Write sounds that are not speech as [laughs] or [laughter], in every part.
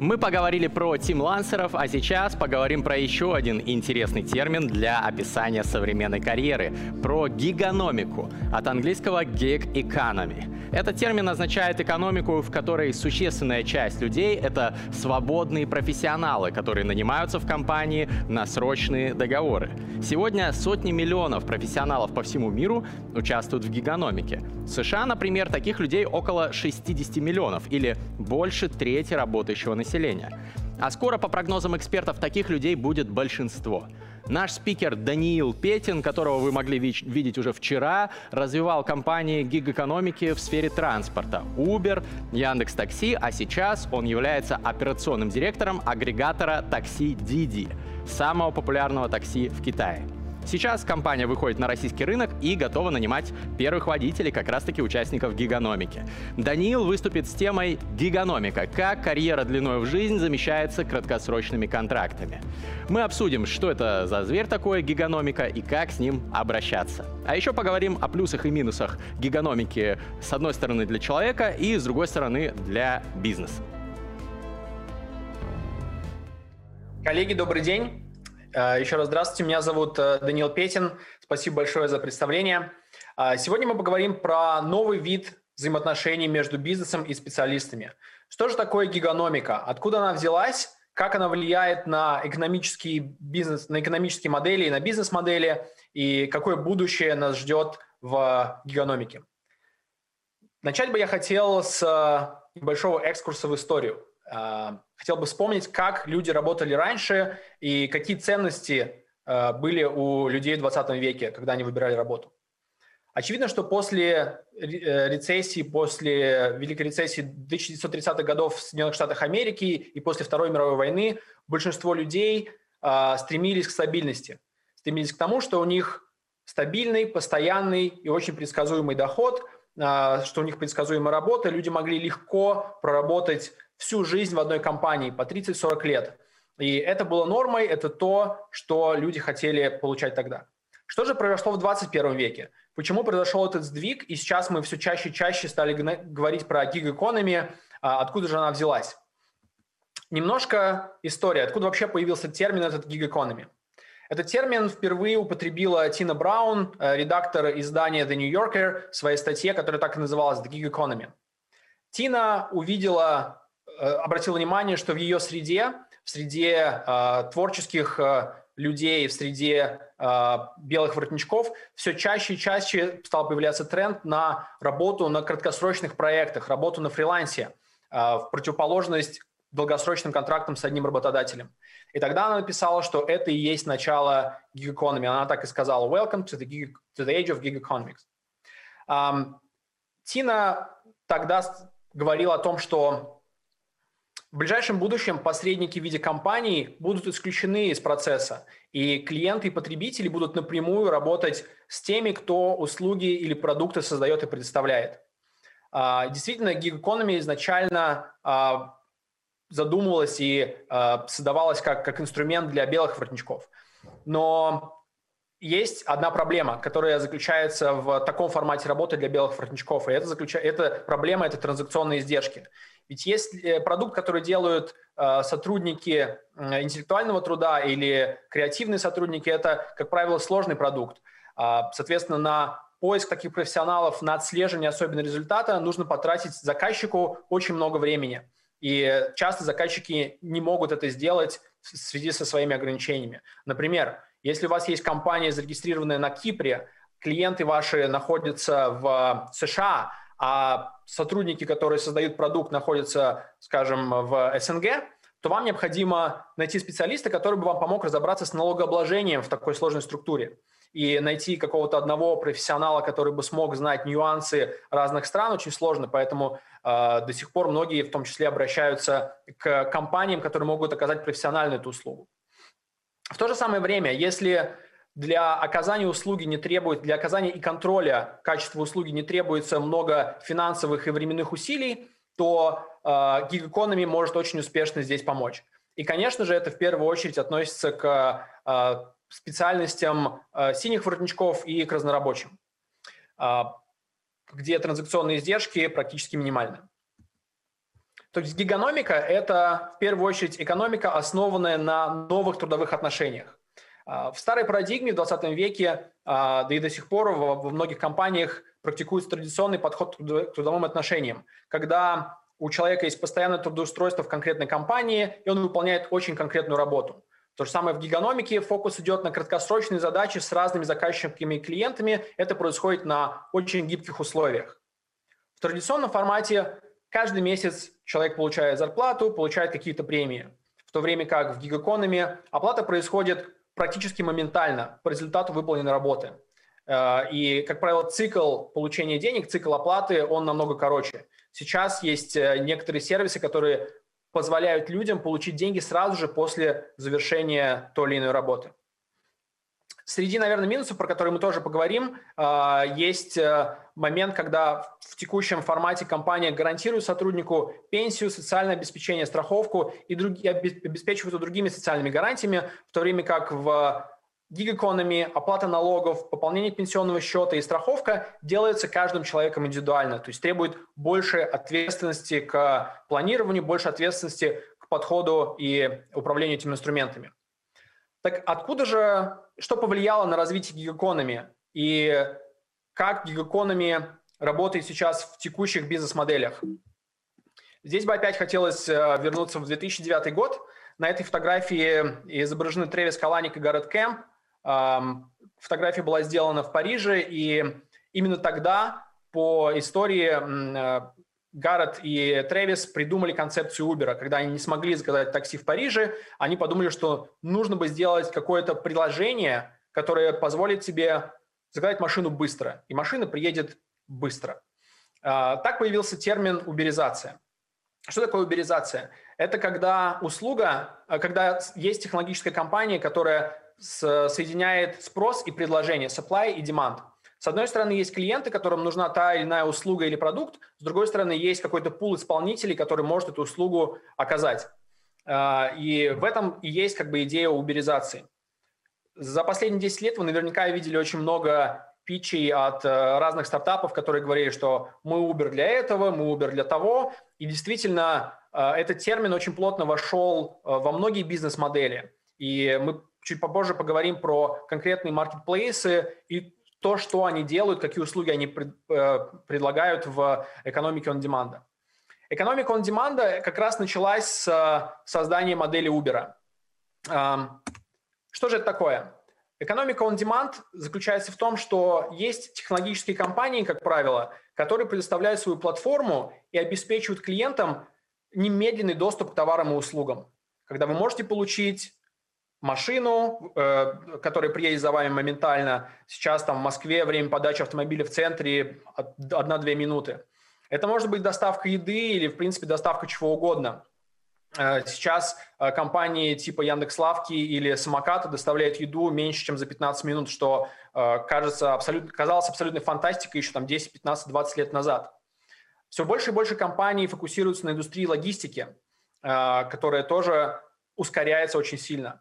Мы поговорили про тимлансеров, а сейчас поговорим про еще один интересный термин для описания современной карьеры – про гигономику, от английского gig economy. Этот термин означает экономику, в которой существенная часть людей — это свободные профессионалы, которые нанимаются в компании на срочные договоры. Сегодня сотни миллионов профессионалов по всему миру участвуют в гигономике. В США, например, таких людей около 60 миллионов или больше трети работающего населения. А скоро, по прогнозам экспертов, таких людей будет большинство. Наш спикер Даниил Петин, которого вы могли видеть уже вчера, развивал компании гиг-экономики в сфере транспорта Uber, Яндекс Такси, а сейчас он является операционным директором агрегатора такси Didi, самого популярного такси в Китае. Сейчас компания выходит на российский рынок и готова нанимать первых водителей, как раз-таки участников гигономики. Даниил выступит с темой «Гигономика. Как карьера длиной в жизнь замещается краткосрочными контрактами». Мы обсудим, что это за зверь такое гигономика и как с ним обращаться. А еще поговорим о плюсах и минусах гигономики с одной стороны для человека и с другой стороны для бизнеса. Коллеги, добрый день. Э, еще раз здравствуйте, меня зовут э, Даниил Петин. Спасибо большое за представление. Э, сегодня мы поговорим про новый вид взаимоотношений между бизнесом и специалистами. Что же такое гигономика? Откуда она взялась? Как она влияет на экономический бизнес, на экономические модели и на бизнес-модели? И какое будущее нас ждет в гигономике? Начать бы я хотел с небольшого экскурса в историю. А, хотел бы вспомнить, как люди работали раньше и какие ценности а, были у людей в 20 веке, когда они выбирали работу. Очевидно, что после э, рецессии, после Великой рецессии 1930-х годов в Соединенных Штатах Америки и после Второй мировой войны большинство людей стремились к стабильности, стремились к тому, что у них стабильный, постоянный и очень предсказуемый доход, что у них предсказуемая работа, люди могли легко проработать всю жизнь в одной компании по 30-40 лет. И это было нормой, это то, что люди хотели получать тогда. Что же произошло в 21 веке? Почему произошел этот сдвиг, и сейчас мы все чаще и чаще стали говорить про гиг-экономи, а откуда же она взялась? Немножко история, откуда вообще появился термин этот гиг-экономи. Этот термин впервые употребила Тина Браун, э, редактор издания The New Yorker, в своей статье, которая так и называлась «The Gig Economy». Тина увидела обратил внимание, что в ее среде, в среде э, творческих э, людей, в среде э, белых воротничков все чаще и чаще стал появляться тренд на работу на краткосрочных проектах, работу на фрилансе, э, в противоположность долгосрочным контрактам с одним работодателем. И тогда она написала, что это и есть начало gig economy. Она так и сказала, welcome to the, gig, to the age of gig economics. Um, Тина тогда говорила о том, что в ближайшем будущем посредники в виде компаний будут исключены из процесса, и клиенты и потребители будут напрямую работать с теми, кто услуги или продукты создает и предоставляет. А, действительно, Economy изначально а, задумывалась и а, создавалась как, как инструмент для белых воротничков. Но есть одна проблема, которая заключается в таком формате работы для белых воротничков, и это, заключа... это проблема – это транзакционные издержки. Ведь есть э, продукт, который делают э, сотрудники интеллектуального труда или креативные сотрудники, это, как правило, сложный продукт. А, соответственно, на поиск таких профессионалов, на отслеживание особенно результата нужно потратить заказчику очень много времени. И часто заказчики не могут это сделать в связи со своими ограничениями. Например, если у вас есть компания, зарегистрированная на Кипре, клиенты ваши находятся в США, а сотрудники, которые создают продукт, находятся, скажем, в СНГ, то вам необходимо найти специалиста, который бы вам помог разобраться с налогообложением в такой сложной структуре и найти какого-то одного профессионала, который бы смог знать нюансы разных стран, очень сложно. Поэтому э, до сих пор многие, в том числе, обращаются к компаниям, которые могут оказать профессиональную эту услугу. В то же самое время, если для оказания услуги не требует, для оказания и контроля качества услуги не требуется много финансовых и временных усилий, то э, гигаконами может очень успешно здесь помочь. И, конечно же, это в первую очередь относится к э, специальностям э, синих воротничков и к разнорабочим, э, где транзакционные издержки практически минимальны. То есть гигономика – это в первую очередь экономика, основанная на новых трудовых отношениях. В старой парадигме в 20 веке, да и до сих пор во многих компаниях практикуется традиционный подход к трудовым отношениям, когда у человека есть постоянное трудоустройство в конкретной компании, и он выполняет очень конкретную работу. То же самое в гигономике. Фокус идет на краткосрочные задачи с разными заказчиками и клиентами. Это происходит на очень гибких условиях. В традиционном формате каждый месяц человек получает зарплату, получает какие-то премии. В то время как в гигакономе оплата происходит практически моментально по результату выполненной работы. Э, и, как правило, цикл получения денег, цикл оплаты, он намного короче. Сейчас есть э, некоторые сервисы, которые позволяют людям получить деньги сразу же после завершения той или иной работы. Среди, наверное, минусов, про которые мы тоже поговорим, э, есть момент, когда в текущем формате компания гарантирует сотруднику пенсию, социальное обеспечение, страховку и обеспечивает другими социальными гарантиями, в то время как в гиг-экономи, оплата налогов, пополнение пенсионного счета и страховка делается каждым человеком индивидуально, то есть требует больше ответственности к планированию, больше ответственности к подходу и управлению этими инструментами. Так откуда же, что повлияло на развитие гиг-экономи и как гиг-экономи работает сейчас в текущих бизнес-моделях? Здесь бы опять хотелось э, вернуться в 2009 год. На этой фотографии изображены Тревис Каланик и Гаррет Кэмп. Фотография была сделана в Париже, и именно тогда по истории э, Гаррет и Тревис придумали концепцию Uber. Когда они не смогли заказать такси в Париже, они подумали, что нужно бы сделать какое-то приложение, которое позволит тебе заказать машину быстро, и машина приедет быстро. А, так появился термин уберизация. Что такое уберизация? Это когда услуга, э, когда есть технологическая компания, которая соединяет спрос и предложение, supply и demand. С одной стороны, есть клиенты, которым нужна та или иная услуга или продукт, с другой стороны, есть какой-то пул исполнителей, который может эту услугу оказать. А, и в этом и есть как бы идея уберизации. За последние 10 лет вы наверняка видели очень много питчей от э, разных стартапов, которые говорили, что мы Uber для этого, мы Uber для того. И действительно, э, этот термин очень плотно вошел э, во многие бизнес-модели. И мы чуть попозже поговорим про конкретные маркетплейсы и то, что они делают, какие услуги они пред, э, предлагают в экономике on-demand. Экономика on-demand как раз началась с э, создания модели Uber. Эм, что же это такое? Экономика on-demand заключается в том, что есть технологические компании, как правило, которые предоставляют свою платформу и обеспечивают клиентам немедленный доступ к товарам и услугам. Когда вы можете получить машину, э, которая приедет за вами моментально. Сейчас там в Москве время подачи автомобиля в центре 1-2 минуты. Это может быть доставка еды или, в принципе, доставка чего угодно. Э, сейчас э, компании типа Яндекс.Лавки или Самоката доставляют еду меньше, чем за 15 минут, что кажется абсолютно, казалось абсолютной фантастикой еще там 10, 15, 20 лет назад. Все больше и больше компаний фокусируются на индустрии логистики, которая тоже ускоряется очень сильно.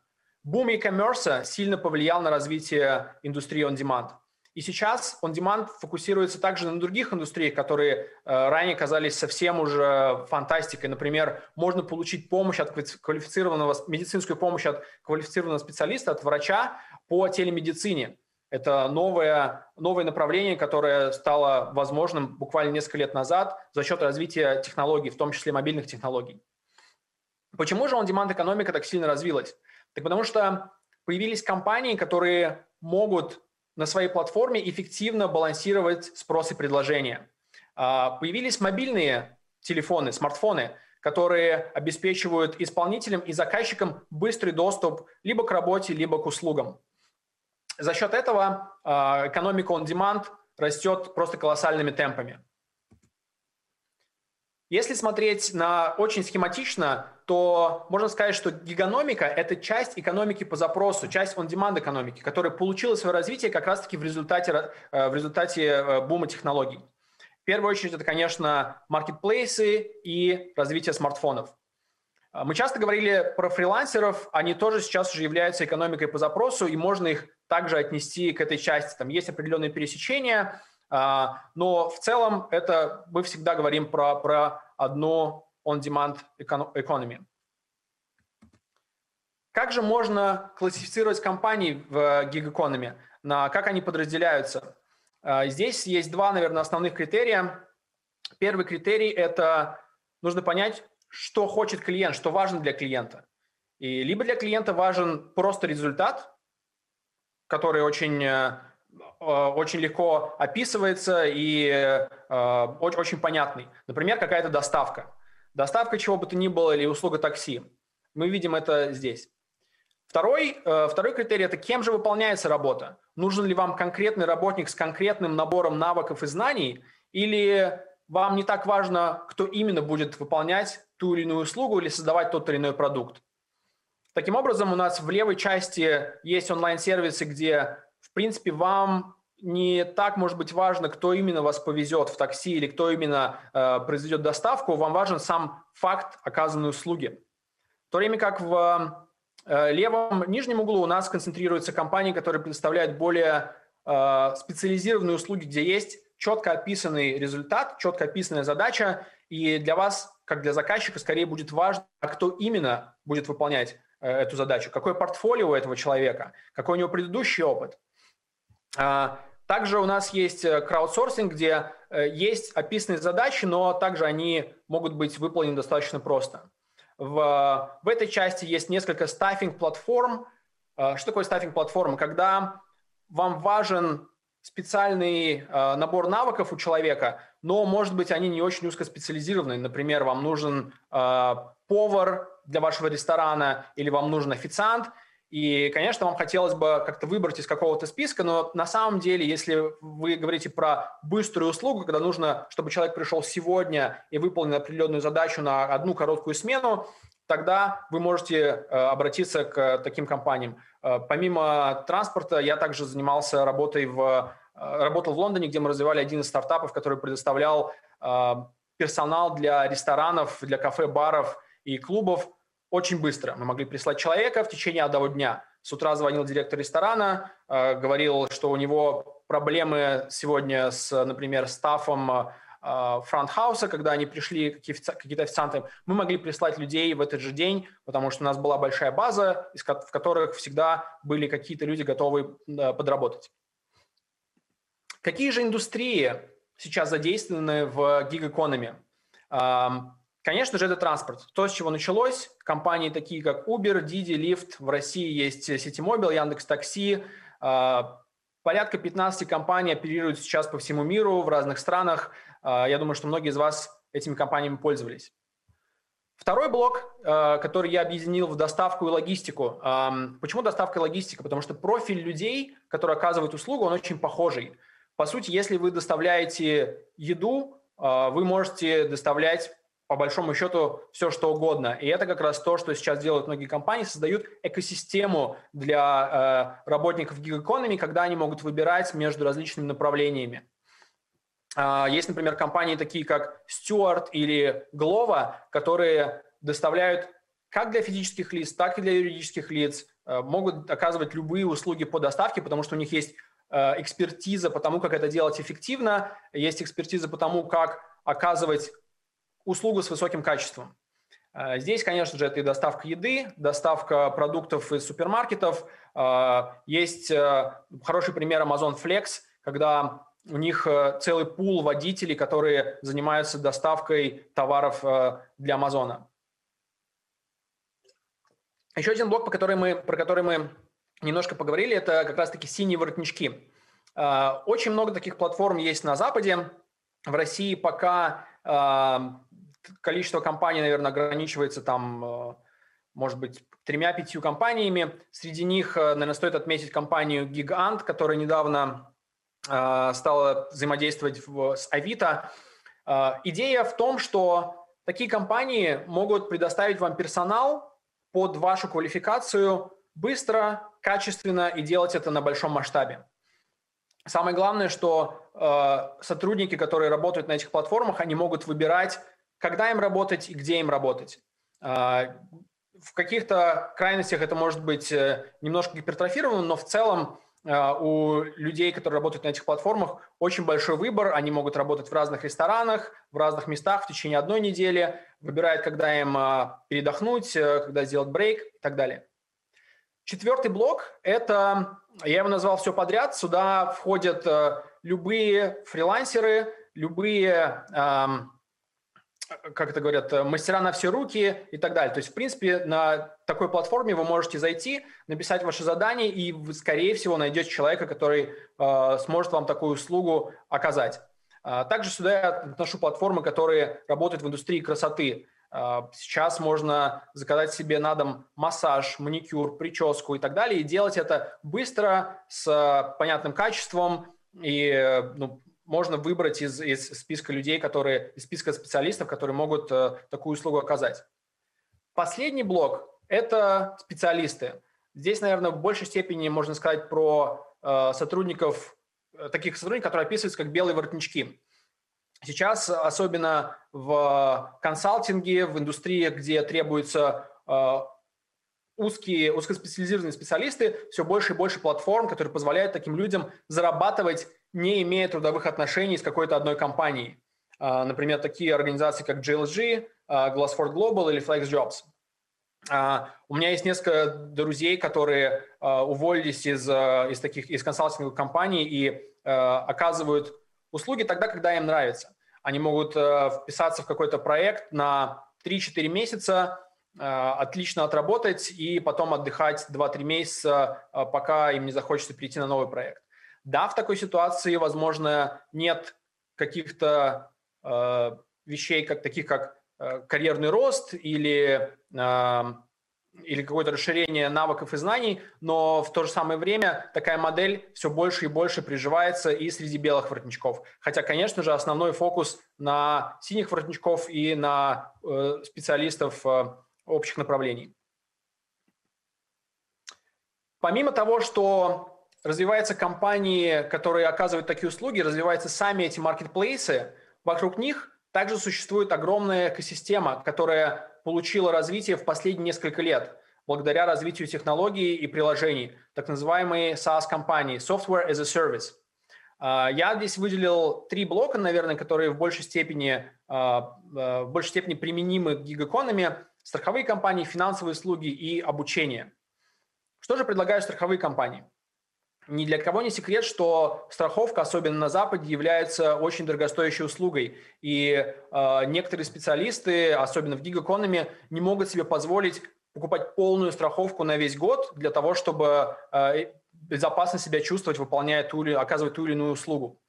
Бум e-commerce сильно повлиял на развитие индустрии on-demand. И сейчас on-demand фокусируется также на других индустриях, которые э, ранее казались совсем уже фантастикой. Например, можно получить помощь от квалифицированного, медицинскую помощь от квалифицированного специалиста, от врача по телемедицине. Это новое, новое направление, которое стало возможным буквально несколько лет назад за счет развития технологий, в том числе мобильных технологий. Почему же on-demand экономика так сильно развилась? Так потому что появились компании, которые могут на своей платформе эффективно балансировать спрос и предложение. А, появились мобильные телефоны, смартфоны, которые обеспечивают исполнителям и заказчикам быстрый доступ либо к работе, либо к услугам. За счет этого а, экономика on demand растет просто колоссальными темпами. Если смотреть на очень схематично, то можно сказать, что гигономика – это часть экономики по запросу, часть on-demand экономики, которая получила свое развитие как раз-таки в результате, э, в результате э, бума технологий. первую очередь это, конечно, маркетплейсы и развитие смартфонов. А, мы часто говорили про фрилансеров, они тоже сейчас уже являются экономикой по запросу, и можно их также отнести к этой части. Там есть определенные пересечения, но в целом это мы всегда говорим про, про одну on-demand economy. Как же можно классифицировать компании в гиг-экономе? На как они подразделяются? А, здесь есть два, наверное, основных критерия. Первый критерий – это нужно понять, что хочет клиент, что важно для клиента. И либо для клиента важен просто результат, который очень, э, э, очень легко описывается и э, очень понятный. Например, какая-то доставка. Доставка чего бы то ни было или услуга такси. Мы видим это здесь. Второй, второй критерий – это кем же выполняется работа. Нужен ли вам конкретный работник с конкретным набором навыков и знаний, или вам не так важно, кто именно будет выполнять ту или иную услугу или создавать тот или иной продукт. Таким образом, у нас в левой части есть онлайн-сервисы, где, в принципе, вам не так, может быть, важно, кто именно вас повезет в такси или кто именно э, произведет доставку, вам важен сам факт оказанной услуги. В то время как в э, левом нижнем углу у нас концентрируются компании, которые предоставляют более э, специализированные услуги, где есть четко описанный результат, четко описанная задача, и для вас, как для заказчика, скорее будет важно, кто именно будет выполнять э, эту задачу, какое портфолио у этого человека, какой у него предыдущий опыт. А, также у нас есть э, краудсорсинг, где э, есть описанные задачи, но также они могут быть выполнены достаточно просто. В, в этой части есть несколько стаффинг-платформ. Что такое стаффинг-платформа? Когда вам важен специальный э, набор навыков у человека, но, может быть, они не очень узкоспециализированные. Например, вам нужен повар для вашего ресторана или вам нужен официант. И, конечно, вам хотелось бы как-то выбрать из какого-то списка, но на самом деле, если вы говорите про быструю услугу, когда нужно, чтобы человек пришел сегодня и выполнил определенную задачу на одну короткую смену, тогда вы можете э, обратиться к таким компаниям. Э, помимо транспорта, я также занимался работой в, э, работал в Лондоне, где мы развивали один из стартапов, который предоставлял персонал для ресторанов, для кафе, баров и клубов очень быстро. Мы могли прислать человека в течение одного дня. С утра звонил директор ресторана, говорил, что у него проблемы сегодня с, например, staff ом front-house а, когда они пришли, какие-то официанты, мы могли прислать людей в этот же день, потому что у нас была большая база, в которых всегда были какие-то люди готовы подработать. Какие же индустрии сейчас задействованы в gig economy? Конечно же, это транспорт. То, с чего началось, компании такие, как Uber, Didi, Lyft, в России есть Citymobil, Яндекс.Такси, порядка 15 компаний оперируют сейчас по всему миру, в разных странах – а, я думаю, что многие из вас этими компаниями пользовались. Второй блок, а, который я объединил в доставку и логистику. Почему доставка и логистика? Потому что профиль людей, которые оказывают услугу, он очень похожий. По сути, если вы доставляете еду, а, вы можете доставлять по большому счету все, что угодно. И это как раз то, что сейчас делают многие компании, создают экосистему для работников гиг-экономи, когда они могут выбирать между различными направлениями. А, есть, например, компании такие, как Stewart или Glovo, которые доставляют как для физических лиц, так и для юридических лиц, э, могут оказывать любые услуги по доставке, потому что у них есть э, экспертиза по тому, как это делать эффективно, есть экспертиза по тому, как оказывать услугу с высоким качеством. Э, здесь, конечно же, это и доставка еды, доставка продуктов из супермаркетов. Есть хороший пример Amazon Flex, когда у них э, целый пул водителей, которые занимаются доставкой товаров э, для Амазона. Еще один блок, по который мы, про который мы немножко поговорили, это как раз-таки синие воротнички. Э, очень много таких платформ есть на Западе. В России пока количество компаний, наверное, ограничивается там, может быть, тремя-пятью компаниями. Среди них, наверное, стоит отметить компанию Gigant, которая недавно а, стала взаимодействовать с Авито. Идея в том, что такие компании могут предоставить вам персонал под вашу квалификацию быстро, качественно и делать это на большом масштабе. Самое главное, что э, сотрудники, которые работают на этих платформах, они могут выбирать, когда им работать и где им работать. Э, в каких-то крайностях это может быть э, немножко гипертрофировано, но в целом э, у людей, которые работают на этих платформах, очень большой выбор. Они могут работать в разных ресторанах, в разных местах в течение одной недели, выбирают, когда им э, передохнуть, когда сделать брейк и так далее. Четвертый блок – это, я его назвал «все подряд». Сюда входят любые фрилансеры, любые эм, как это говорят, э, мастера на все руки и так далее. То есть, в принципе, на такой платформе вы можете зайти, написать ваше задание, и вы, скорее всего, найдете человека, который э, сможет вам такую услугу оказать. А, также сюда я отношу платформы, которые работают в индустрии красоты. А, сейчас можно заказать себе на дом массаж, маникюр, прическу и так далее, и делать это быстро, с понятным качеством, и э, ну, можно выбрать из, из списка людей, которые, из списка специалистов, которые могут э, такую услугу оказать. Последний блок – это специалисты. Здесь, наверное, в большей степени можно сказать про э, сотрудников, э, таких сотрудников, которые описываются как белые воротнички. Сейчас, особенно в консалтинге, в индустрии, где требуются э, узкие, узкоспециализированные специалисты, все больше и больше платформ, которые позволяют таким людям зарабатывать не имея трудовых отношений с какой-то одной компанией. А, например, такие организации, как GLG, а, Glassford Global или FlexJobs. А, у меня есть несколько друзей, которые уволились из, из таких из консалтинговых компаний и оказывают услуги тогда, когда им нравится. Они могут вписаться в какой-то проект на 3-4 месяца, отлично отработать и потом отдыхать 2-3 месяца, пока им не захочется перейти на новый проект. Да, в такой ситуации, возможно, нет каких-то э, вещей, как таких как э, карьерный рост или, э, или какое-то расширение навыков и знаний, но в то же самое время такая модель все больше и больше приживается и среди белых воротничков. Хотя, конечно же, основной фокус на синих воротничков и на э, специалистов э, общих направлений. Помимо того, что развиваются компании, которые оказывают такие услуги, развиваются сами эти маркетплейсы, вокруг них также существует огромная экосистема, которая получила развитие в последние несколько лет благодаря развитию технологий и приложений, так называемые SaaS-компании, Software as a Service. А, я здесь выделил три блока, наверное, которые в большей степени, а, а, в большей степени применимы к гиг-экономе. Страховые компании, финансовые услуги и обучение. Что же предлагают страховые компании? Ни для кого не секрет, что страховка, особенно на Западе, является очень дорогостоящей услугой. И э, некоторые специалисты, особенно в гиг-экономе, не могут себе позволить покупать полную страховку на весь год для того, чтобы э, безопасно себя чувствовать, выполняя ту или, оказывать ту или иную услугу.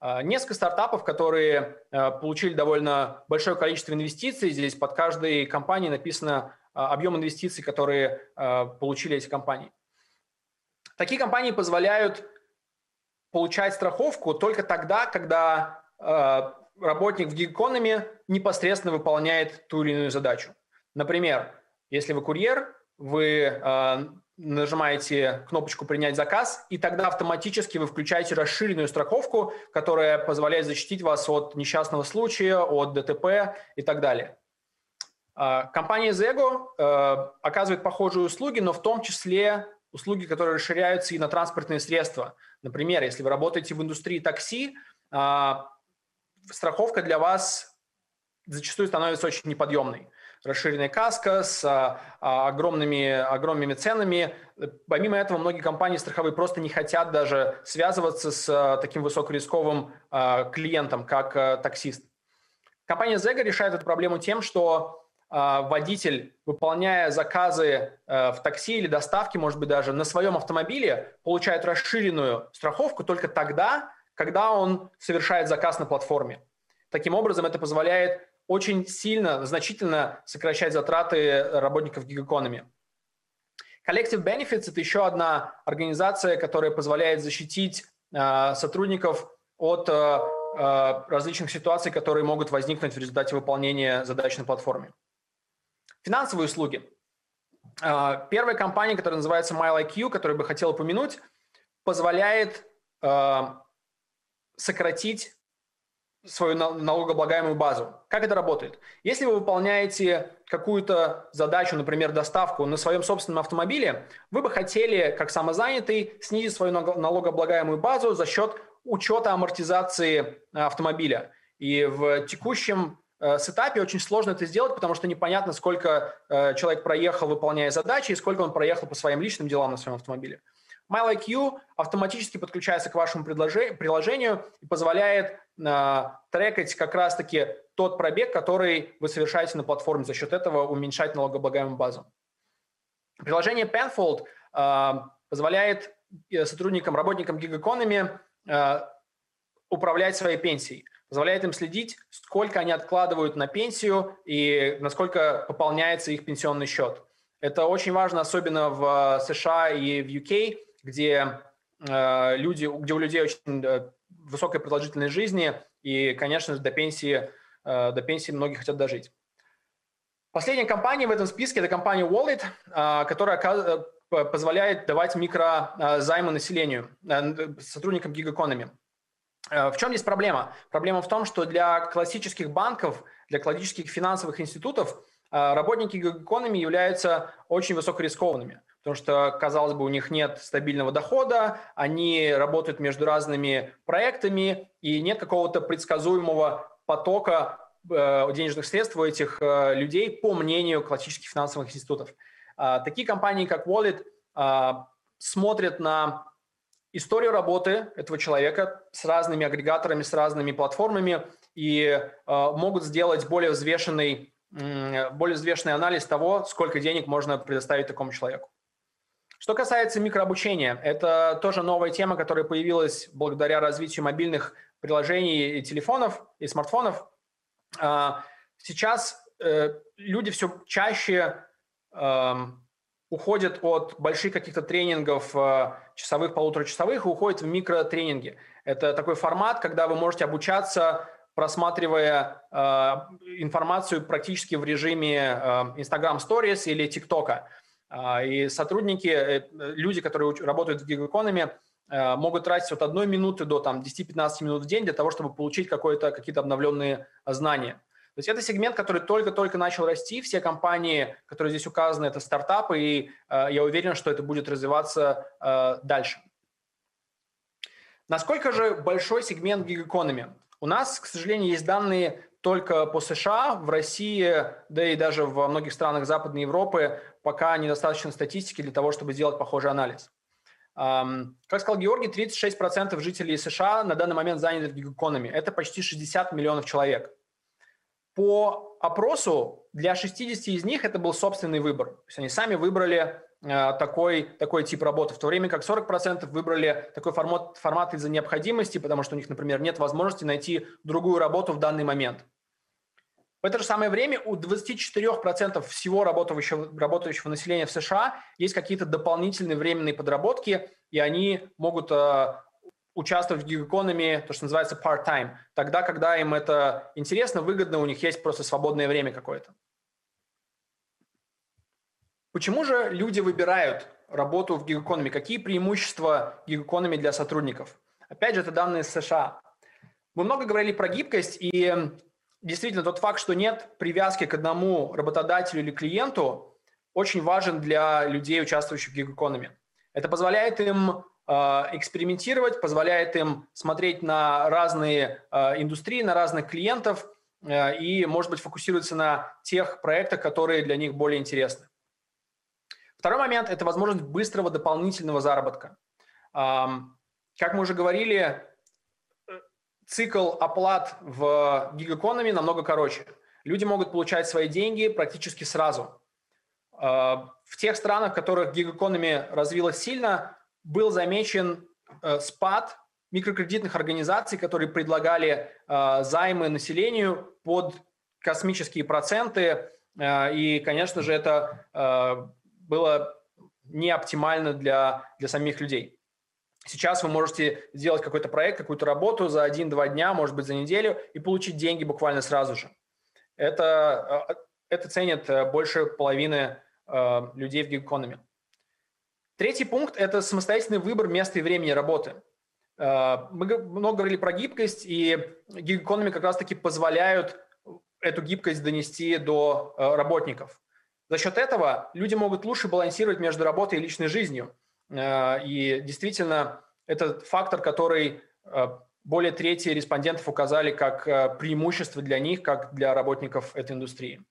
Э, несколько стартапов, которые э, получили довольно большое количество инвестиций, здесь под каждой компанией написано э, объем инвестиций, которые получили эти компании. Такие компании позволяют получать страховку только тогда, когда работник в гиг-экономе непосредственно выполняет ту или иную задачу. Например, если вы курьер, вы нажимаете кнопочку «Принять заказ», и тогда автоматически вы включаете расширенную страховку, которая позволяет защитить вас от несчастного случая, от ДТП и так далее. Э, компания Zego э, оказывает похожие услуги, но в том числе услуги, которые расширяются и на транспортные средства. Например, если вы работаете в индустрии такси, а, страховка для вас зачастую становится очень неподъемной. Расширенная каска с а, а, огромными, огромными ценами. Помимо этого, многие компании страховые просто не хотят даже связываться с таким высокорисковым клиентом, как таксист. Компания Zega решает эту проблему тем, что а, водитель, выполняя заказы э, в такси или доставке, может быть, даже на своем автомобиле, получает расширенную страховку только тогда, когда он совершает заказ на платформе. Таким образом, это позволяет очень сильно, значительно сокращать затраты работников гиг-экономи. Collective Benefits – это еще одна организация, которая позволяет защитить э, сотрудников от э, различных ситуаций, которые могут возникнуть в результате выполнения задач на платформе. Финансовые услуги. А, первая компания, которая называется MileIQ, которую бы хотел упомянуть, позволяет сократить свою налогооблагаемую базу. Как это работает? Если вы выполняете какую-то задачу, например, доставку на своем собственном автомобиле, вы бы хотели, как самозанятый, снизить свою налогооблагаемую базу за счет учета амортизации автомобиля. И в текущем э, сетапе очень сложно это сделать, потому что непонятно, сколько э, человек проехал, выполняя задачи, и сколько он проехал по своим личным делам на своем автомобиле. MyLikeU автоматически подключается к вашему приложению и позволяет э, трекать как раз-таки тот пробег, который вы совершаете на платформе, за счет этого уменьшать налогооблагаемую базу. Приложение Penfold э, позволяет сотрудникам, работникам Economy э, управлять своей пенсией, позволяет им следить, сколько они откладывают на пенсию и насколько пополняется их пенсионный счет. Это очень важно, особенно в США и в UK, где э, люди, где у людей очень э, высокая продолжительность жизни, и, конечно же, до пенсии, э, до пенсии многие хотят дожить. Последняя компания в этом списке – это компания Wallet, которая позволяет давать микрозаймы населению, сотрудникам. Э, в чем здесь проблема? Проблема в том, что для классических банков, для классических финансовых институтов работники Economy являются очень высокорискованными потому что, казалось бы, у них нет стабильного дохода, они работают между разными проектами, и нет какого-то предсказуемого потока э, денежных средств у этих э, людей, по мнению классических финансовых институтов. Э, такие компании, как Wallet, э, смотрят на историю работы этого человека с разными агрегаторами, с разными платформами и э, могут сделать более взвешенный, более взвешенный анализ того, сколько денег можно предоставить такому человеку. Что касается микрообучения, это тоже новая тема, которая появилась благодаря развитию мобильных приложений и телефонов, и смартфонов. А, сейчас э, люди все чаще эм, уходят от больших каких-то тренингов э, часовых, полуторачасовых и уходят в микротренинги. Это такой формат, когда вы можете обучаться, просматривая э, информацию практически в режиме Instagram Stories или TikTok. А, и сотрудники, э, люди, которые работают в Economy, э, могут тратить от одной минуты до там, 10-15 минут в день для того, чтобы получить какие-то обновленные знания. То есть это сегмент, который только-только начал расти. Все компании, которые здесь указаны, это стартапы, и э, я уверен, что это будет развиваться дальше. Насколько же большой сегмент Economy? У нас, к сожалению, есть данные только по США, в России, да и даже во многих странах Западной Европы пока недостаточно статистики для того, чтобы сделать похожий анализ. Как сказал Георгий, 36% жителей США на данный момент заняты в. Это почти 60 миллионов человек. По опросу для 60 из них это был собственный выбор. То есть они сами выбрали такой, такой тип работы, в то время как 40% выбрали такой формат, формат из-за необходимости, потому что у них, например, нет возможности найти другую работу в данный момент. В это же самое время у 24% всего работающего, работающего населения в США есть какие-то дополнительные временные подработки, и они могут э, участвовать в гиг-экономии, то, что называется part-time, тогда, когда им это интересно, выгодно, у них есть просто свободное время какое-то. Почему же люди выбирают работу в гиг-экономии? Какие преимущества гиг-экономии для сотрудников? Опять же, это данные США. Мы много говорили про гибкость, и действительно тот факт, что нет привязки к одному работодателю или клиенту, очень важен для людей, участвующих в гиг-экономе. Это позволяет им э, экспериментировать, позволяет им смотреть на разные э, индустрии, на разных клиентов э, и, может быть, фокусироваться на тех проектах, которые для них более интересны. Второй момент – это возможность быстрого дополнительного заработка. Как мы уже говорили, цикл оплат в гиг-экономии намного короче. Люди могут получать свои деньги практически сразу. А, в тех странах, в которых гиг-экономия развилась сильно, был замечен э, спад микрокредитных организаций, которые предлагали а, займы населению под космические проценты. И, конечно же, это было не оптимально для, для самих людей. Сейчас вы можете сделать какой-то проект, какую-то работу за один-два дня, может быть, за неделю и получить деньги буквально сразу же. Это, э, это ценят э, больше половины э, людей в гиг-экономе. Третий пункт – это самостоятельный выбор места и времени работы. Мы много говорили про гибкость, и гиг-экономи как раз-таки позволяют эту гибкость донести до работников. За счет этого люди могут лучше балансировать между работой и личной жизнью. И действительно, это фактор, который более трети респондентов указали как преимущество для них, как для работников этой индустрии.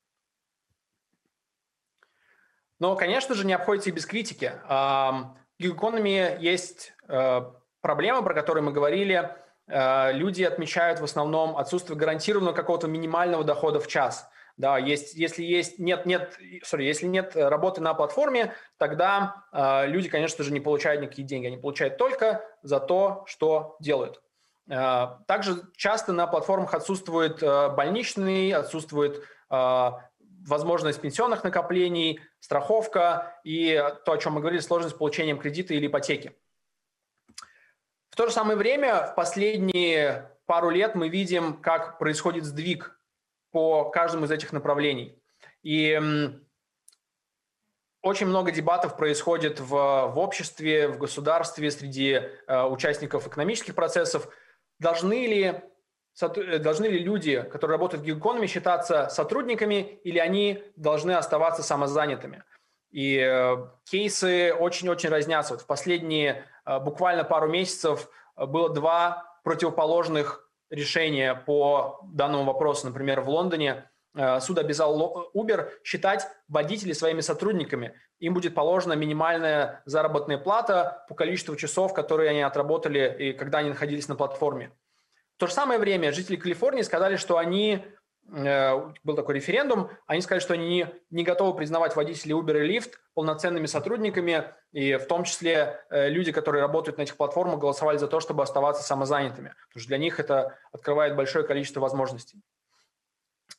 Но, конечно же, не обходится и без критики. В гиг-экономии есть э, проблемы, про которые мы говорили. Э, люди отмечают в основном отсутствие гарантированного какого-то минимального дохода в час. Да, есть, если есть нет нет, sorry, если нет работы на платформе, тогда э, люди, конечно же, не получают никакие деньги, они получают только за то, что делают. Э, также часто на платформах отсутствует э, больничный, отсутствует э, возможность пенсионных накоплений, страховка и то, о чем мы говорили, сложность получением кредита или ипотеки. В то же самое время в последние пару лет мы видим, как происходит сдвиг по каждому из этих направлений. И очень много дебатов происходит в, в обществе, в государстве, среди э, участников экономических процессов. Должны ли Э, должны ли люди, которые работают в гиг считаться сотрудниками или они должны оставаться самозанятыми? И э, кейсы очень-очень разнятся. Вот в последние э, буквально пару месяцев было два противоположных решения по данному вопросу. Например, в Лондоне суд обязал Uber считать водителей своими сотрудниками. Им будет положена минимальная заработная плата по количеству часов, которые они отработали и когда они находились на платформе. В то же самое время жители Калифорнии сказали, что они э, был такой референдум, они сказали, что они не, не готовы признавать водителей Uber и Lyft полноценными сотрудниками, и в том числе э, люди, которые работают на этих платформах, голосовали за то, чтобы оставаться самозанятыми, потому что для них это открывает большое количество возможностей.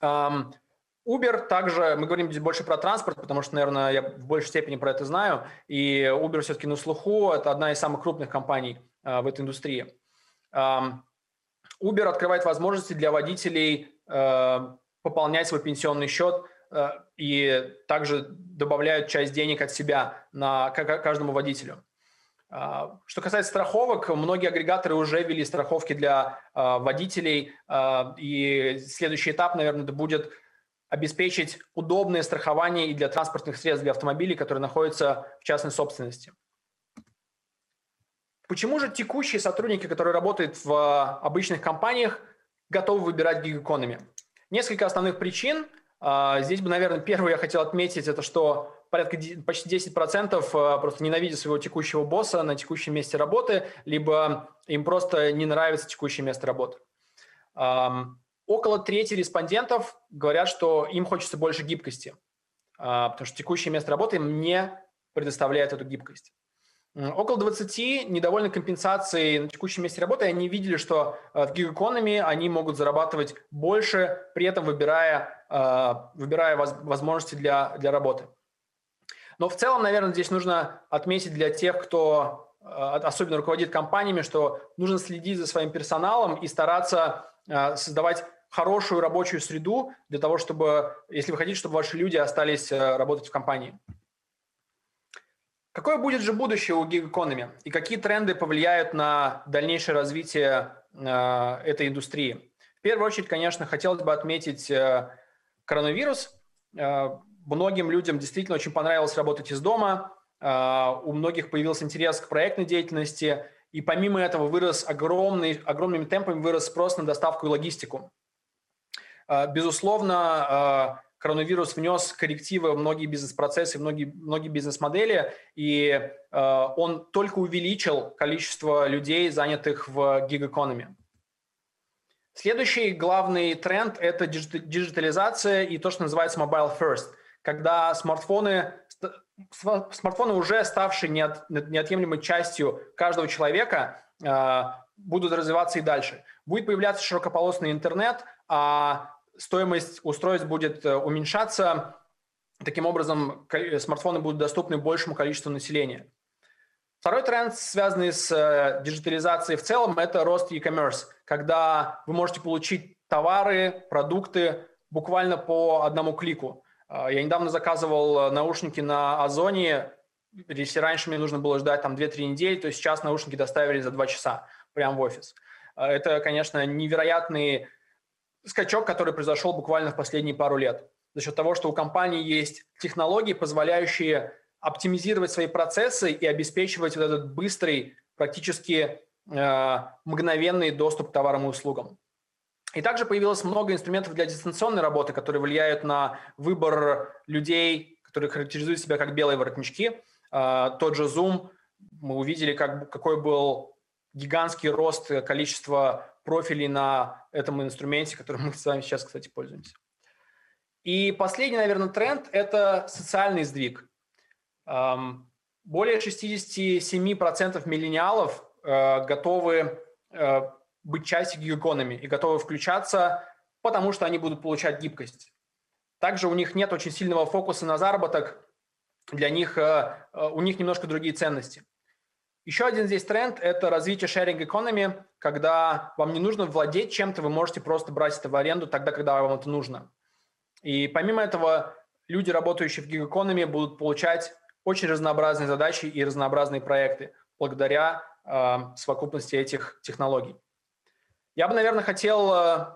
Uber также, мы говорим здесь больше про транспорт, потому что, наверное, я в большей степени про это знаю, и Uber все-таки на слуху, это одна из самых крупных компаний э, в этой индустрии. Uber открывает возможности для водителей э, пополнять свой пенсионный счет э, и также добавляют часть денег от себя на каждому водителю. Э, что касается страховок, многие агрегаторы уже ввели страховки для э, водителей, э, и следующий этап, наверное, это будет обеспечить удобное страхование и для транспортных средств, для автомобилей, которые находятся в частной собственности. Почему же текущие сотрудники, которые работают в а, обычных компаниях, готовы выбирать гиг-экономи? Несколько основных причин. А, здесь бы, наверное, первое я хотел отметить, это что порядка почти 10% а, просто ненавидят своего текущего босса на текущем месте работы, либо им просто не нравится текущее место работы. Около трети респондентов говорят, что им хочется больше гибкости, потому что текущее место работы им не предоставляет эту гибкость. Около 20 недовольны компенсацией на текущем месте работы. Они видели, что э, в гиг-экономии они могут зарабатывать больше, при этом выбирая, э, выбирая возможности для, для работы. Но в целом, наверное, здесь нужно отметить для тех, кто э, особенно руководит компаниями, что нужно следить за своим персоналом и стараться создавать хорошую рабочую среду для того, чтобы, если вы хотите, чтобы ваши люди остались работать в компании. Какое будет же будущее у гиг-экономи и какие тренды повлияют на дальнейшее развитие э, этой индустрии? В первую очередь, конечно, хотелось бы отметить э, коронавирус. Э, многим людям действительно очень понравилось работать из дома, э, у многих появился интерес к проектной деятельности, и помимо этого вырос огромный, огромными темпами вырос спрос на доставку и логистику. Э, безусловно, э, коронавирус внес коррективы в многие бизнес-процессы, многие, многие бизнес-модели, и э, он только увеличил количество людей, занятых в гиг-экономе. Следующий главный тренд – это диджитализация и то, что называется mobile first, когда смартфоны, смартфоны уже ставшие неот, неотъемлемой частью каждого человека, э, будут развиваться и дальше. Будет появляться широкополосный интернет, а стоимость устройств будет э, уменьшаться. Таким образом, смартфоны будут доступны большему количеству населения. Второй тренд, связанный с э, диджитализацией в целом, это рост e-commerce, когда вы можете получить товары, продукты буквально по одному клику. Э, я недавно заказывал наушники на Озоне, если раньше мне нужно было ждать там 2-3 недели, то сейчас наушники доставили за 2 часа. прямо в офис. Это, конечно, невероятный скачок, который произошел буквально в последние пару лет. За счет того, что у компании есть технологии, позволяющие оптимизировать свои процессы и обеспечивать вот этот быстрый, практически э, мгновенный доступ к товарам и услугам. И также появилось много инструментов для дистанционной работы, которые влияют на выбор людей, которые характеризуют себя как белые воротнички. Э, тот же Zoom, мы увидели, как, какой был гигантский рост количества профилей на этом инструменте, которым мы с вами сейчас, кстати, пользуемся. И последний, наверное, тренд – это социальный сдвиг. Более 67% миллениалов э, готовы э, быть частью гиг-экономи и готовы включаться, потому что они будут получать гибкость. Также у них нет очень сильного фокуса на заработок, для них, э, у них немножко другие ценности. Еще один здесь тренд – это развитие sharing economy, когда вам не нужно владеть чем-то, вы можете просто брать это в аренду тогда, когда вам это нужно. И помимо этого, люди, работающие в Economy, будут получать очень разнообразные задачи и разнообразные проекты благодаря э, совокупности этих технологий. Я бы, наверное, хотел э,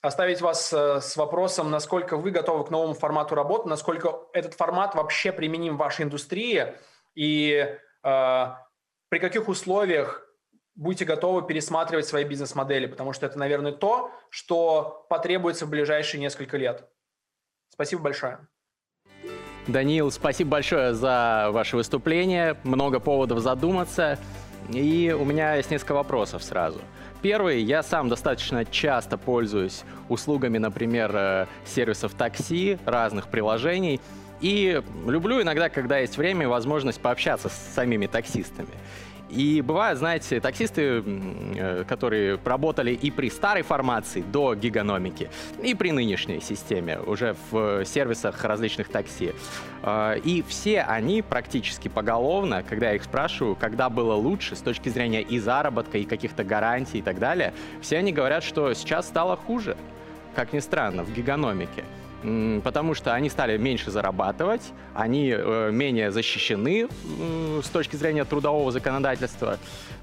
оставить вас э, с вопросом, насколько вы готовы к новому формату работы, насколько этот формат вообще применим в вашей индустрии и э, при каких условиях будете готовы пересматривать свои бизнес-модели, потому что это, наверное, то, что потребуется в ближайшие несколько лет. Спасибо большое. Даниил, спасибо большое за ваше выступление. Много поводов задуматься. И у меня есть несколько вопросов сразу. Первый, я сам достаточно часто пользуюсь услугами, например, э, сервисов такси, разных приложений. И люблю иногда, когда есть время и возможность пообщаться с самими таксистами. И бывают, знаете, таксисты, э, которые работали и при старой формации до гигономики, и при нынешней системе, уже в сервисах различных такси. А, и все они практически поголовно, когда я их спрашиваю, когда было лучше с точки зрения и заработка, и каких-то гарантий и так далее, все они говорят, что сейчас стало хуже, как ни странно, в гигономике потому что они стали меньше зарабатывать, они э, менее защищены с точки зрения трудового законодательства.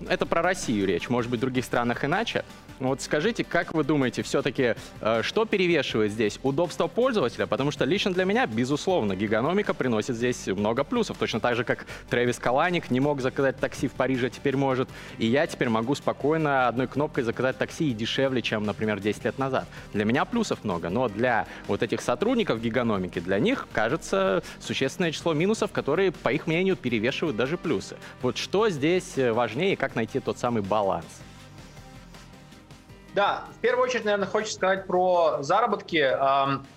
Это про Россию речь, может быть, в других странах иначе. Вот скажите, как вы думаете, все-таки, э, что перевешивает здесь? Удобство пользователя? Потому что лично для меня, безусловно, гиганомика приносит здесь много плюсов. Точно так же, как Трэвис Каланик не мог заказать такси в Париже, а теперь может. И я теперь могу спокойно одной кнопкой заказать такси и дешевле, чем, например, 10 лет назад. Для меня плюсов много, но для вот этих сотрудников гиганомики, для них, кажется, существенное число минусов, которые, по их мнению, перевешивают даже плюсы. Вот что здесь важнее и как найти тот самый баланс? Да, в первую очередь, наверное, хочется сказать про заработки.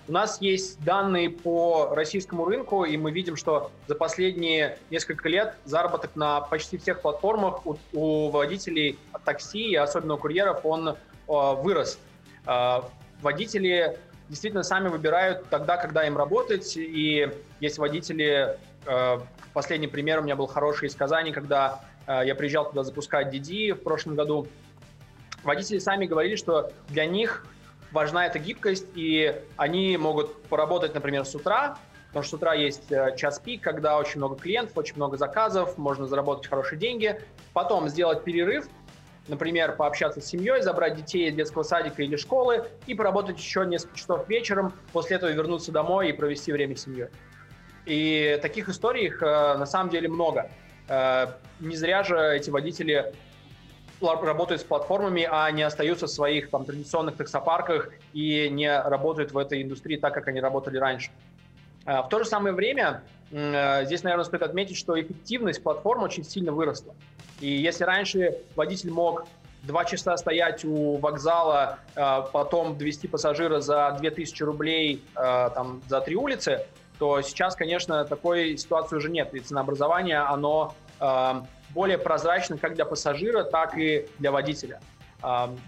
У нас есть данные по российскому рынку, и мы видим, что за последние несколько лет заработок на почти всех платформах у, водителей такси, и особенно у курьеров, он вырос. А, водители действительно сами выбирают тогда, когда им работать, и есть водители, а, последний пример у меня был хороший из Казани, когда а, я приезжал туда запускать DD в прошлом году, водители сами говорили, что для них важна эта гибкость, и они могут поработать, например, с утра, потому что с утра есть э, час пик, когда очень много клиентов, очень много заказов, можно заработать хорошие деньги, потом сделать перерыв, например, пообщаться с семьей, забрать детей из детского садика или школы и поработать еще несколько часов вечером, после этого вернуться домой и провести время с семьей. И таких историй их э, на самом деле много. Э, не зря же эти водители работают с платформами, а не остаются в своих там, традиционных таксопарках и не работают в этой индустрии так, как они работали раньше. А, в то же самое время э, здесь, наверное, стоит отметить, что эффективность платформ очень сильно выросла. И если раньше водитель мог два часа стоять у вокзала, э, потом довести пассажира за 2000 рублей э, там, за три улицы, то сейчас, конечно, такой ситуации уже нет. И ценообразование, оно более прозрачно как для пассажира, так и для водителя.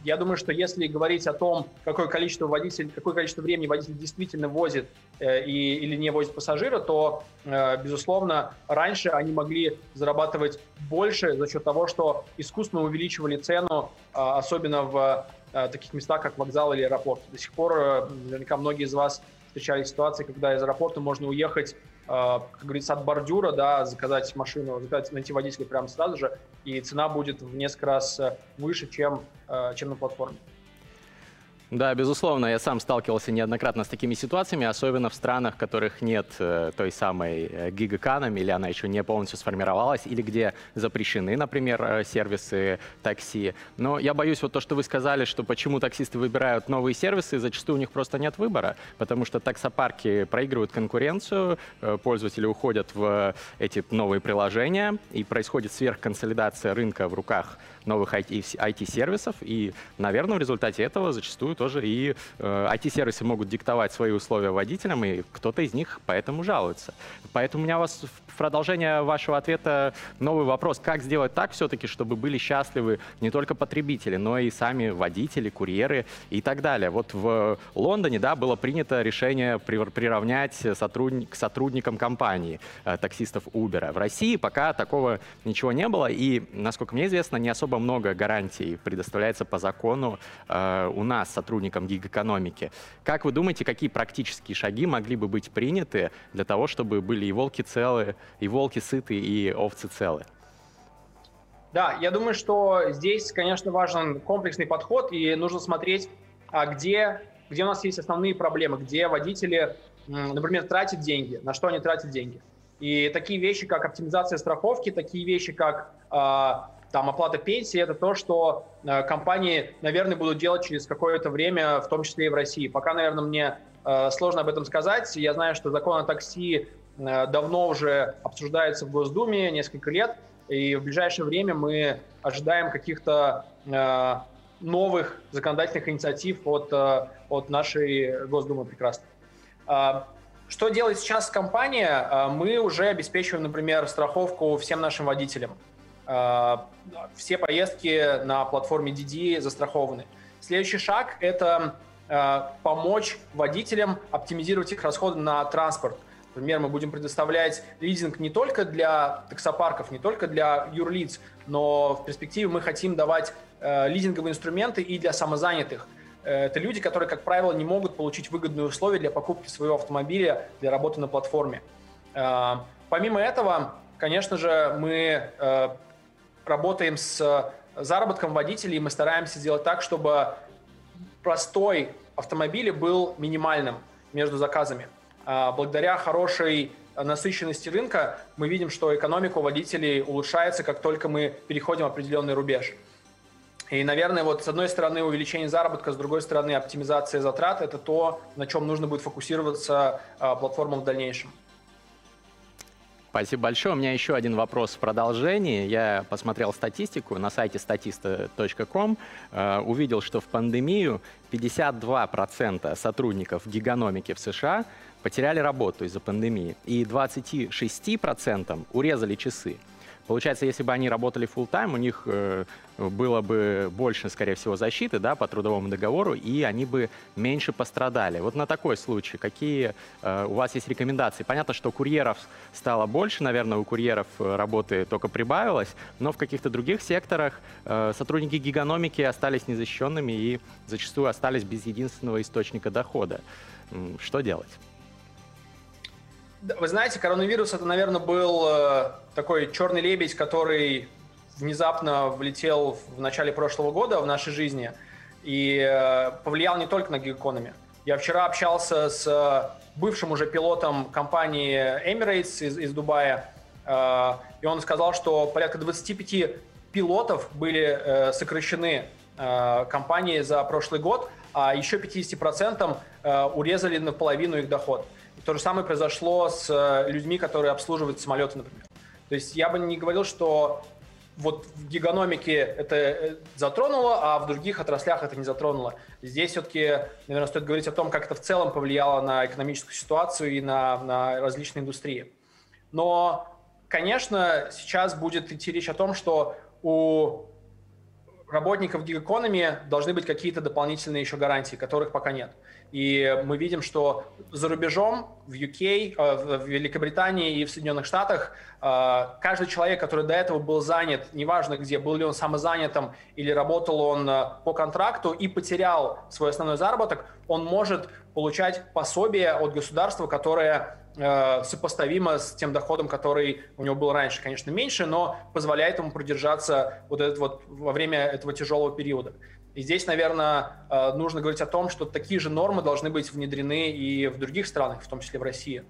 Я думаю, что если говорить о том, какое количество водителей, какое количество времени водитель действительно возит э, и, или не возит пассажира, то, э, безусловно, раньше они могли зарабатывать больше за счет того, что искусственно увеличивали цену, а, особенно в э, таких местах, как вокзал или аэропорт. До сих пор наверняка многие из вас встречались ситуации, когда из аэропорта можно уехать как говорится, от бордюра, да, заказать машину, заказать, найти водителя прямо сразу же, и цена будет в несколько раз выше, чем, чем на платформе. Да, безусловно, я сам сталкивался неоднократно с такими ситуациями, особенно в странах, которых нет э, той самой э, гигаканами, или она еще не полностью сформировалась, или где запрещены, например, э, сервисы такси. Но я боюсь, вот то, что вы сказали, что почему таксисты выбирают новые сервисы, зачастую у них просто нет выбора, потому что таксопарки проигрывают конкуренцию, э, пользователи уходят в эти новые приложения, и происходит сверхконсолидация рынка в руках новых IT-сервисов, и, наверное, в результате этого зачастую тоже и э, IT-сервисы могут диктовать свои условия водителям, и кто-то из них поэтому жалуется. Поэтому у меня у вас в продолжение вашего ответа новый вопрос. Как сделать так все-таки, чтобы были счастливы не только потребители, но и сами водители, курьеры и так далее? Вот в Лондоне да, было принято решение приравнять сотрудник, к сотрудникам компании, э, таксистов Uber. В России пока такого ничего не было, и, насколько мне известно, не особо много гарантий предоставляется по закону э, у нас, сотрудникам гиг-экономики. Как вы думаете, какие практические шаги могли бы быть приняты для того, чтобы были и волки целы, и волки сыты, и овцы целы? Да, я думаю, что здесь, конечно, важен комплексный подход, и нужно смотреть, а где, где у нас есть основные проблемы, где водители, например, тратят деньги, на что они тратят деньги. И такие вещи, как оптимизация страховки, такие вещи, как э, там оплата пенсии, это то, что э, компании, наверное, будут делать через какое-то время, в том числе и в России. Пока, наверное, мне э, сложно об этом сказать. Я знаю, что закон о такси давно уже обсуждается в Госдуме, несколько лет, и в ближайшее время мы ожидаем каких-то э, новых законодательных инициатив от, э, от нашей Госдумы прекрасно. Э, что делает сейчас компания? Э, мы уже обеспечиваем, например, страховку всем нашим водителям. Э, все поездки на платформе DD застрахованы. Следующий шаг – это э, помочь водителям оптимизировать их расходы на транспорт. Например, мы будем предоставлять лизинг не только для таксопарков, не только для юрлиц, но в перспективе мы хотим давать э, лизинговые инструменты и для самозанятых. Это люди, которые, как правило, не могут получить выгодные условия для покупки своего автомобиля для работы на платформе. Помимо этого, конечно же, мы работаем с э, заработком водителей, и мы стараемся сделать так, чтобы простой автомобиля был минимальным между заказами. А, благодаря хорошей насыщенности рынка мы видим, что экономика у водителей улучшается, как только мы переходим определенный рубеж. И, наверное, вот с одной стороны увеличение заработка, с другой стороны оптимизация затрат – это то, на чем нужно будет фокусироваться а, платформам в дальнейшем. Спасибо большое. У меня еще один вопрос в продолжении. Я посмотрел статистику на сайте statista.com, э, увидел, что в пандемию 52% сотрудников гигономики в США потеряли работу из-за пандемии, и 26% урезали часы. Получается, если бы они работали full time, у них э, было бы больше, скорее всего, защиты да, по трудовому договору, и они бы меньше пострадали. Вот на такой случай, какие э, у вас есть рекомендации? Понятно, что курьеров стало больше, наверное, у курьеров э, работы только прибавилось, но в каких-то других секторах э, сотрудники гигономики остались незащищенными и зачастую остались без единственного источника дохода. Что делать? Вы знаете, коронавирус это, наверное, был э, такой черный лебедь, который внезапно влетел в начале прошлого года в нашей жизни и э, повлиял не только на гиг-экономи. Я вчера общался с э, бывшим уже пилотом компании Emirates из, из Дубая, и он сказал, что порядка 25 пилотов были сокращены компанией за прошлый год, а еще 50% урезали наполовину их доход. То же самое произошло с э, людьми, которые обслуживают самолеты, например. То есть я бы не говорил, что вот в гигономике это э, затронуло, а в других отраслях это не затронуло. Здесь все-таки, наверное, стоит говорить о том, как это в целом повлияло на экономическую ситуацию и на, на различные индустрии. Но, конечно, сейчас будет идти речь о том, что у работников гиг-экономии должны быть какие-то дополнительные еще гарантии, которых пока нет. И мы видим, что за рубежом, в UK, э, в Великобритании и в Соединенных Штатах, э, каждый человек, который до этого был занят, неважно где, был ли он самозанятым или работал он э, по контракту и потерял свой основной заработок, он может получать пособие от государства, которое э, сопоставимо с тем доходом, который у него был раньше, конечно, меньше, но позволяет ему продержаться вот этот вот во время этого тяжелого периода. И здесь, наверное, э, нужно говорить о том, что такие же нормы должны быть внедрены и в других странах, в том числе в России.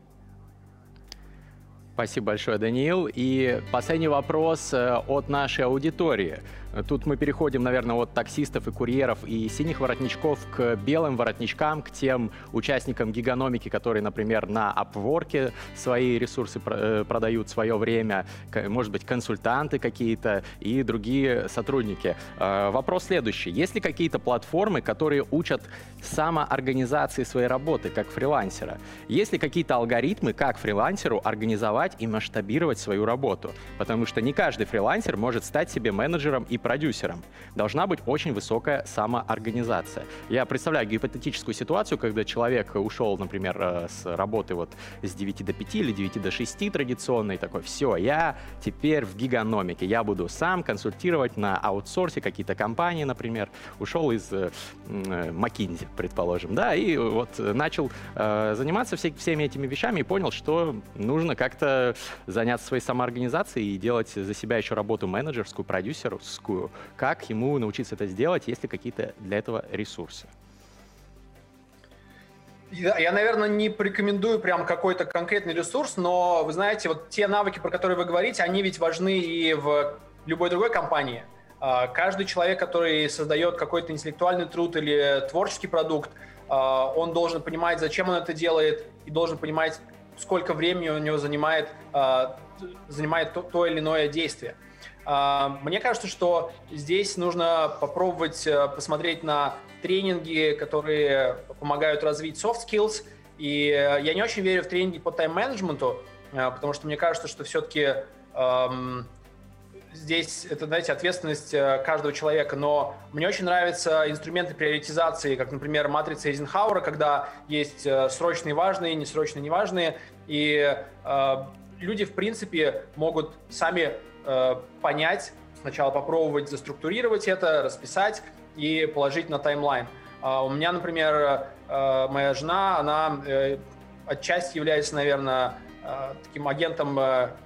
Спасибо большое, Даниил. И последний вопрос э, от нашей аудитории. Тут мы переходим, наверное, от таксистов и курьеров и синих воротничков к белым воротничкам, к тем участникам гигономики, которые, например, на Upwork свои ресурсы э, продают, свое время, может быть, консультанты какие-то и другие сотрудники. Э, вопрос следующий. Есть ли какие-то платформы, которые учат самоорганизации своей работы как фрилансера? Есть ли какие-то алгоритмы, как фрилансеру организовать и масштабировать свою работу? Потому что не каждый фрилансер может стать себе менеджером и продюсером. Должна быть очень высокая самоорганизация. Я представляю гипотетическую ситуацию, когда человек ушел, например, э, с работы вот с 9 до 5 или 9 до 6 традиционной, такой, все, я теперь в гигономике, я буду сам консультировать на аутсорсе какие-то компании, например, ушел из э, McKinsey, предположим, да, и вот начал э, заниматься все, всеми этими вещами и понял, что нужно как-то заняться своей самоорганизацией и делать за себя еще работу менеджерскую, продюсерскую, такую. Как ему научиться это сделать, есть ли какие-то для этого ресурсы? Я, наверное, не порекомендую прям какой-то конкретный ресурс, но вы знаете, вот те навыки, про которые вы говорите, они ведь важны и в любой другой компании. А, каждый человек, который создает какой-то интеллектуальный труд или творческий продукт, а, он должен понимать, зачем он это делает, и должен понимать, сколько времени у него занимает, а, занимает то, то или иное действие. А, мне кажется, что здесь нужно попробовать э, посмотреть на тренинги, которые помогают развить soft skills. И э, я не очень верю в тренинги по тайм-менеджменту, э, потому что мне кажется, что все-таки эм, здесь это, знаете, ответственность каждого человека, но мне очень нравятся инструменты приоритизации, как, например, матрица Эйзенхауэра, когда есть срочные важные, несрочные неважные, и э, люди, в принципе, могут сами Э, понять, сначала попробовать заструктурировать это, расписать и положить на таймлайн. А у меня, например, э, моя жена, она э, отчасти является, наверное, таким агентом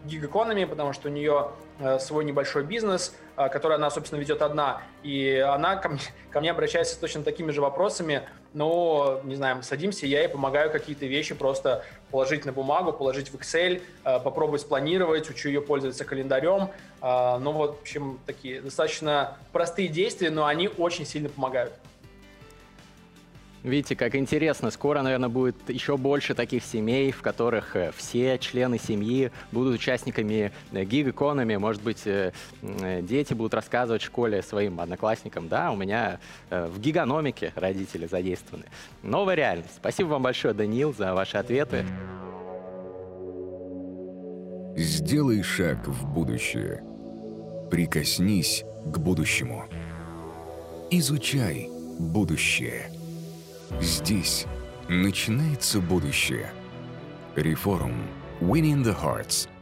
гиг экономии, потому что у нее свой небольшой бизнес, который она, собственно, ведет одна. И она ко мне, [laughs] ко мне обращается с точно такими же вопросами, но, не знаю, садимся, я ей помогаю какие-то вещи просто положить на бумагу, положить в Excel, э, попробовать спланировать, учу ее пользоваться календарем. Э, ну вот, в общем, такие достаточно простые действия, но они очень сильно помогают. Видите, как интересно. Скоро, наверное, будет еще больше таких семей, в которых э, все члены семьи будут участниками гиг-экономи. Может быть, дети будут рассказывать в школе своим одноклассникам. Да, у меня в гигономике родители задействованы. Новая реальность. Спасибо вам большое, Даниил, за ваши ответы. Сделай шаг в будущее. Прикоснись к будущему. Изучай будущее. Здесь начинается будущее. Реформ. Winning the Hearts –